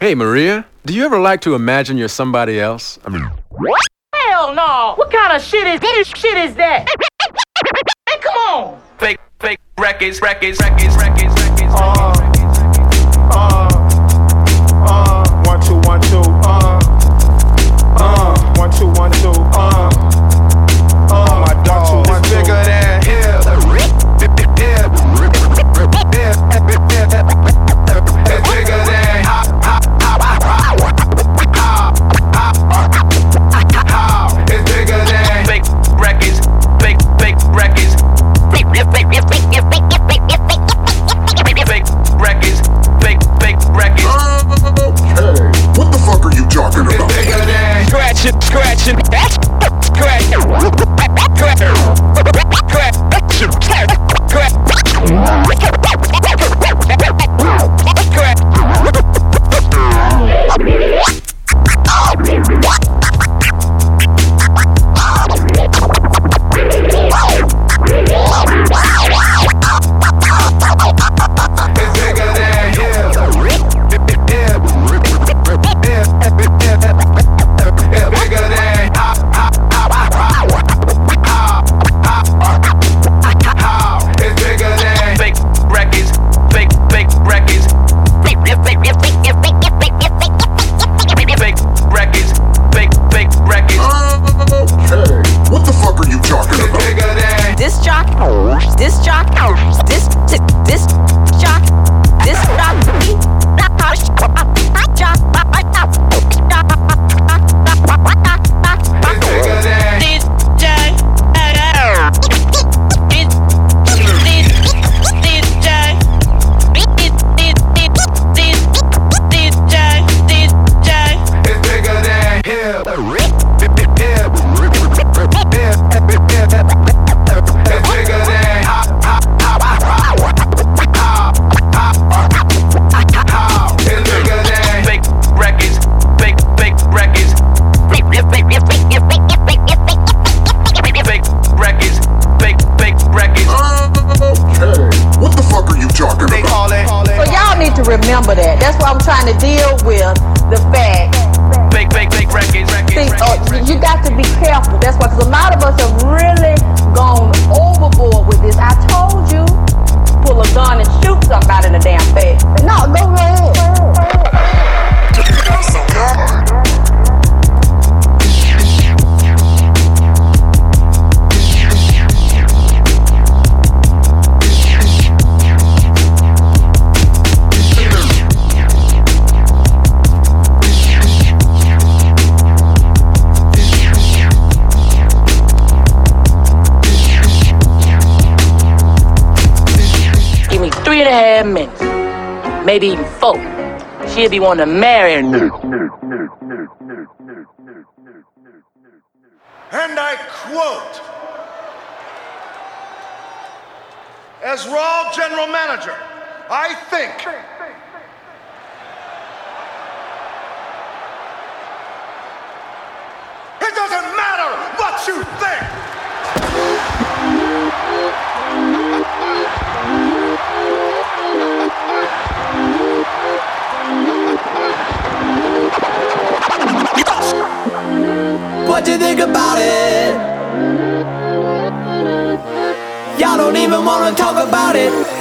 Hey, Maria, do you ever like to imagine you're somebody else? I mean, hell no! What kind of shit is this shit is that? hey, come on! Fake, fake records, records, records, records, records. Uh, uh, uh, one, two, one, two, uh, uh, one, two, one, two, uh, uh, my dog, two, one, two. bigger than. maybe even four. She'd be wanting to marry me. And I quote, as Raw General Manager, I think it doesn't matter what you think. what you think about it. Y'all don't even wanna talk about it.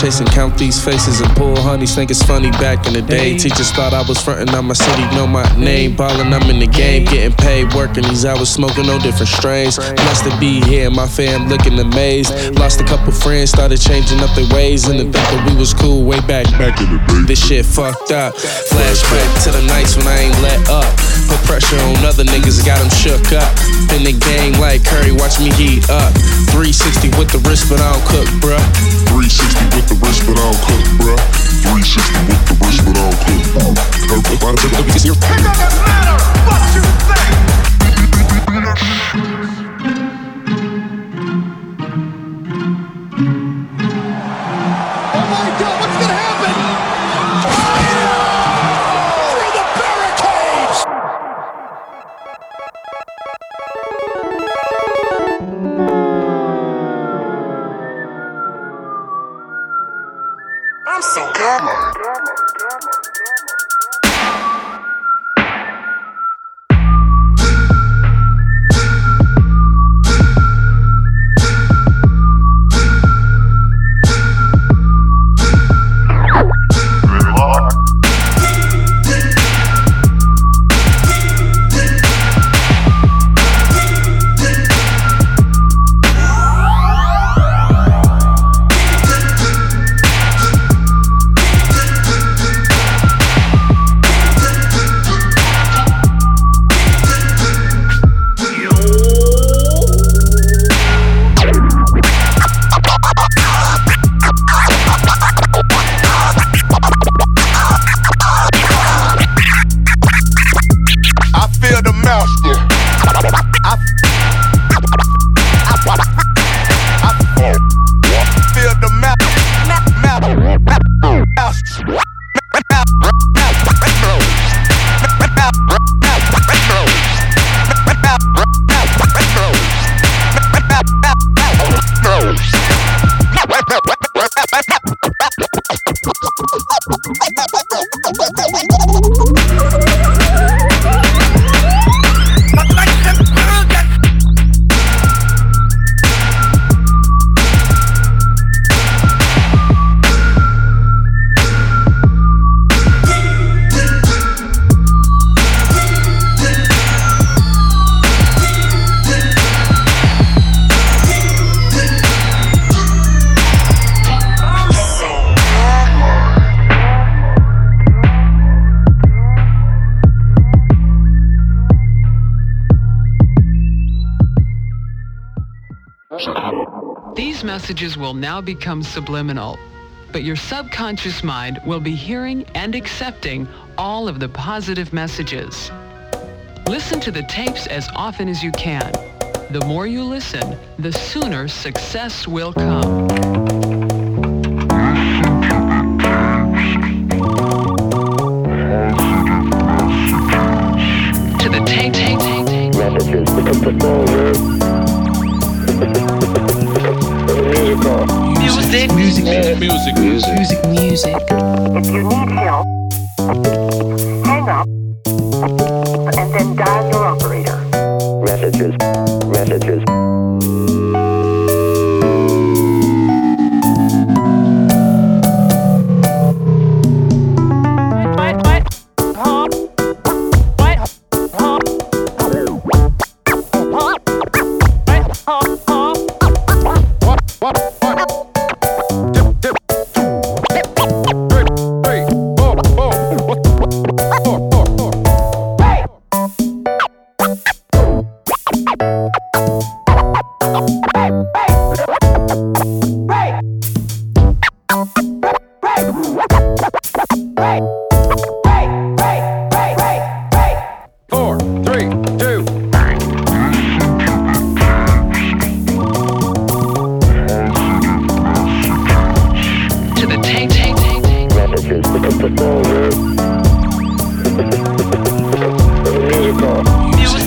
Y'all chasing, count these faces and pull honeys. Think it's funny back in the day. Teachers thought I was frontin' on my city, know my name. Ballin', I'm in the game, getting paid, working these hours, smoking no different strains. Blessed to be here, my fam looking amazed. Lost a couple friends, started changing up their ways, and to think that we was cool way back. Back in the day. This shit fucked up. Flashback to the nights when I ain't let up. Put pressure on other niggas, got them shook up. In the game like Curry, watch me heat up. 360 with the wrist, but I don't cook, bruh. 360 with the wrist, but I don't cook, bruh. 360 with the wrist, but I don't cook. Perfect. Why don't you here? It doesn't matter what you Oh messages will now become subliminal, but your subconscious mind will be hearing and accepting all of the positive messages. Listen to the tapes as often as you can. The more you listen, the sooner success will come. Music. Music. Music. Music. Music. Music. If you need help,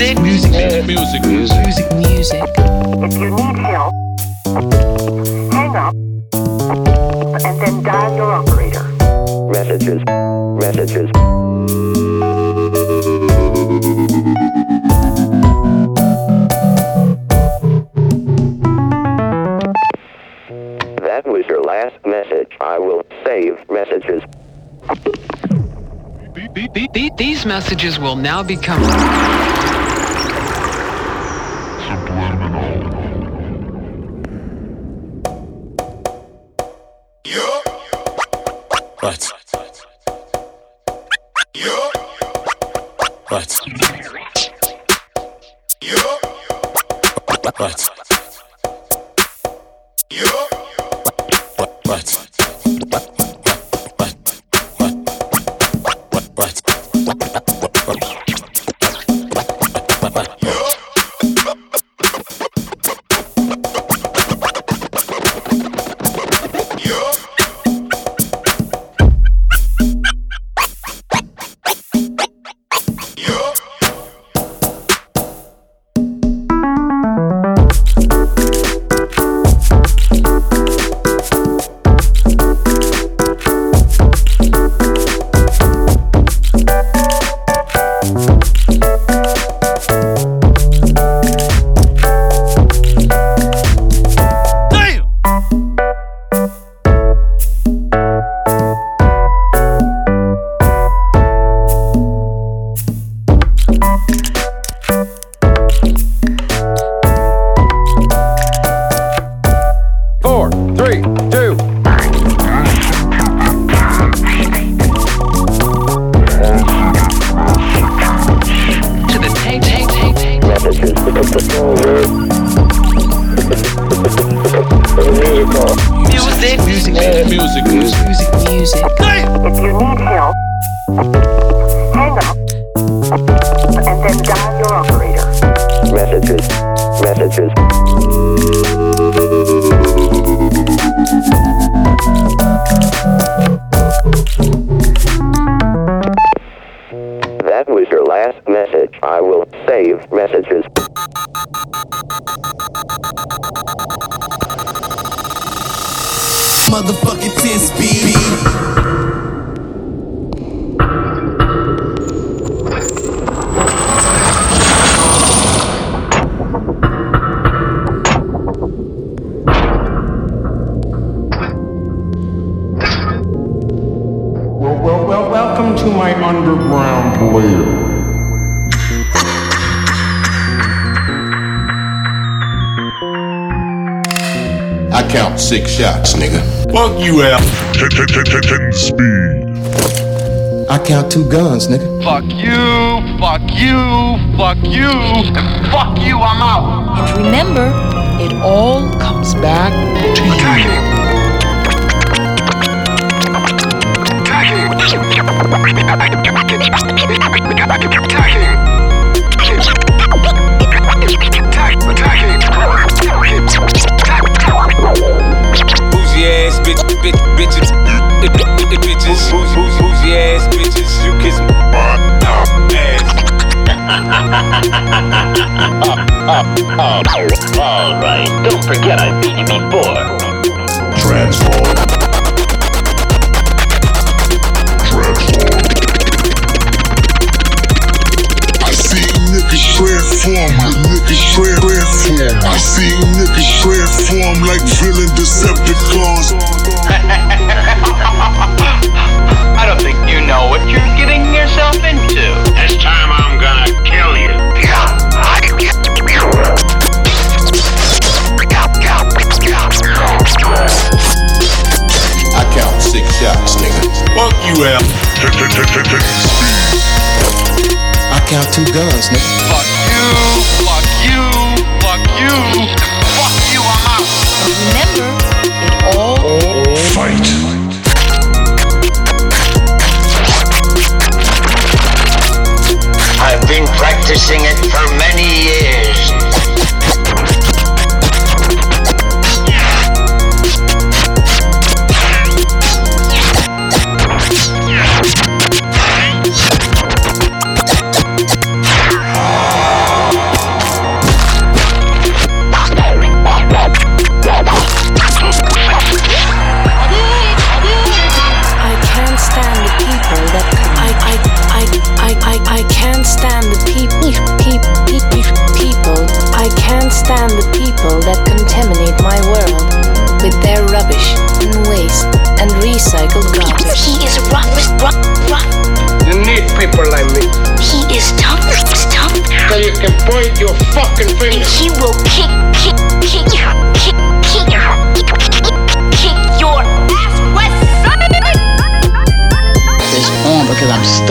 Uh, music. Music. Music. Music. Music. If you need help, hang up and then dial your operator. Messages. Messages. These messages will now become. What? What? What? What? Music. Music. Music. Music. If you need help, hang up and then dial your operator. Messages. Messages. That was your last message. I will save messages. Motherfucking my underground lair. I count six shots, nigga. Fuck you, Al. Ten, ten, ten, ten, ten speed. I count two guns, nigga. Fuck you. Fuck you. Fuck you. Fuck you. I'm out. And remember, it all comes back to you. Alright, don't forget I beat you before. Transform. Transform. Niggas transform, niggas transform. I see niggas transform like villain Decepticons. I don't think you know what you're getting yourself into. This time I'm gonna kill you. Yeah, I count six shots, nigga. Fuck you, Al. I count two guns, nigga.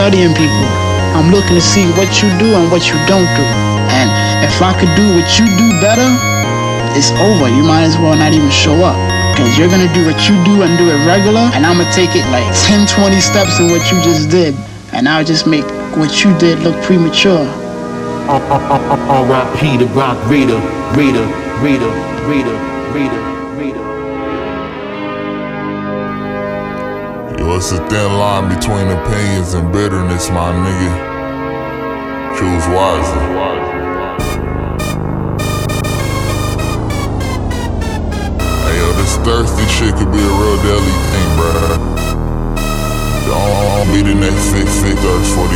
Studying people. I'm looking to see what you do and what you don't do. And if I could do what you do better, it's over. You might as well not even show up. Because you're to do what you do and do it regular. And I'm to take it like 10, 20 steps in what you just did. And I'll just make what you did look premature. R.I.P. the rock reader, reader, reader, reader, reader, it's a thin line between opinions and bitterness, my nigga. Choose wisely. Hey, yo, this thirsty shit could be a real deadly thing, bruh. Don't be the next Fit Fit Thirst 48.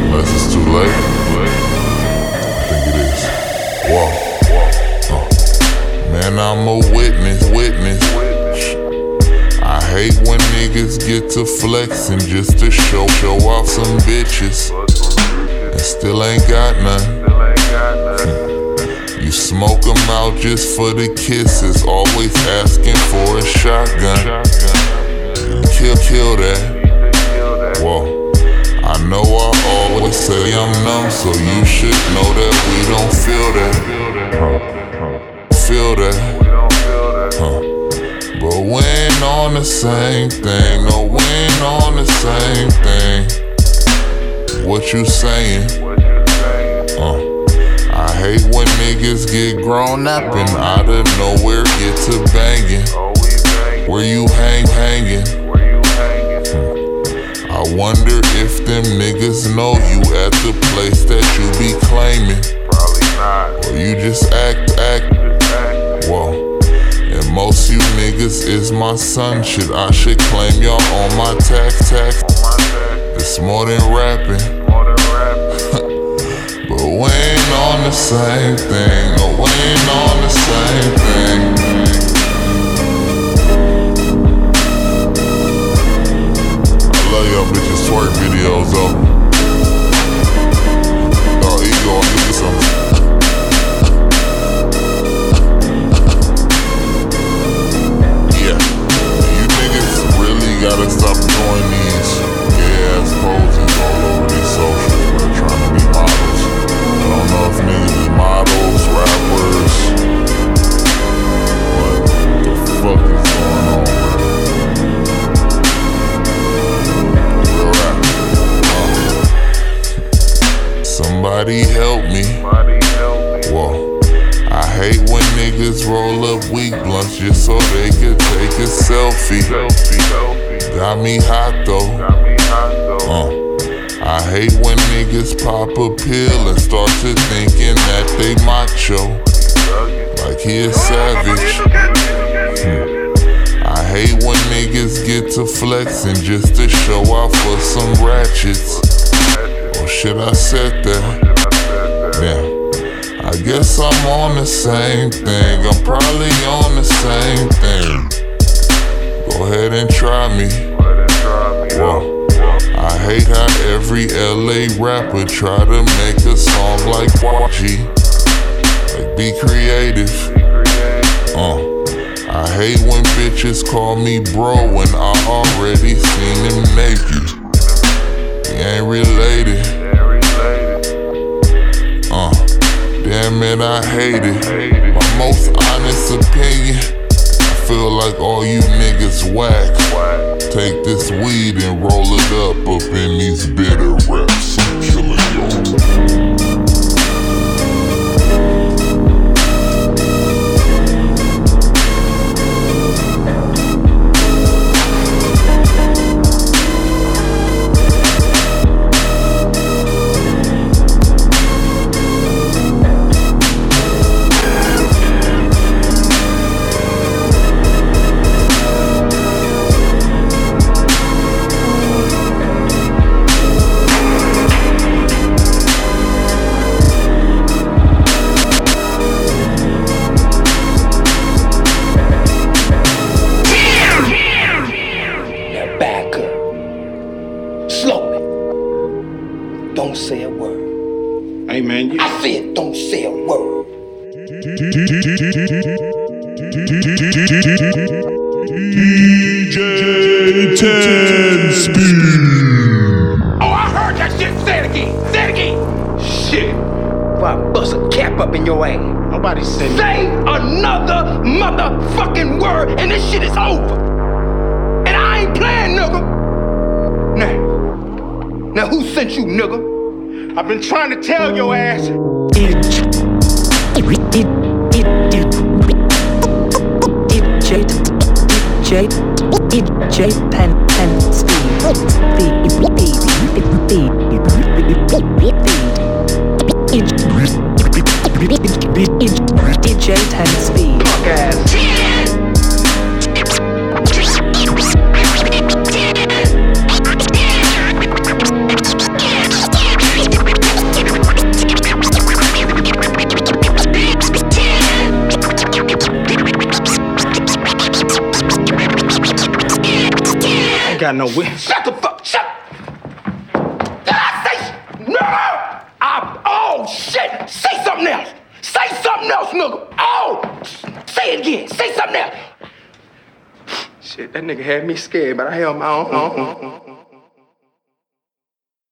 Unless it's too late. I think it is. Whoa. Uh. Man, I'm a witness, witness. Hate when niggas get to flexing just to show show off some bitches. And still ain't got none. You smoke 'em out just for the kisses, always asking for a shotgun. Kill, kill that. Whoa. I know I always say I'm numb, so you should know that we same thing. No, we ain't on the same thing. What you saying? Uh, I hate when niggas get grown up and out of nowhere get to banging. Where you hang, hanging? I wonder if them niggas know you at the place that you be claiming. Or you just act, act. Most you niggas is my son. Shit, I should claim y'all on my tax, tax. It's more than rapping. but we ain't on the same thing. No, we ain't on the same thing. I love y'all bitches twerk videos though. Somebody help me. Whoa. I hate when niggas roll up weak blunts just so they could take a selfie. Got me hot though. Uh. I hate when niggas pop a pill and start to thinking that they macho. Like he a savage. Hmm. I hate when niggas get to flexing just to show off for some ratchets. Or should I said that? I guess I'm on the same thing. I'm probably on the same thing. Go ahead and try me. Whoa. I hate how every LA rapper try to make a song like Wachi. Like be creative. Uh. I hate when bitches call me bro when I already seen him naked. We ain't related. Damn it, I hate it. My most honest opinion, I feel like all you niggas whack. Take this weed and roll it up up in these bitter reps. I'm killing. DJ Ten Speed. Oh, I heard that shit. Say it again. Say it again. Shit. Boy, I bust a cap up in your ass. Nobody said Say another motherfucking word and this shit is over. And I ain't playing, nigga. Now, now who sent you, nigga? I've been trying to tell your ass. DJ DJ Pen Pen Speed DJ Ten Speed Fuck ass. Got no wit. Shut the fuck. Shut. Did I say no? I. Oh shit. Say something else. Say something else, nigga. Oh. Say it again. Say something else. Shit, that nigga had me scared, but I held my own. own, own, own.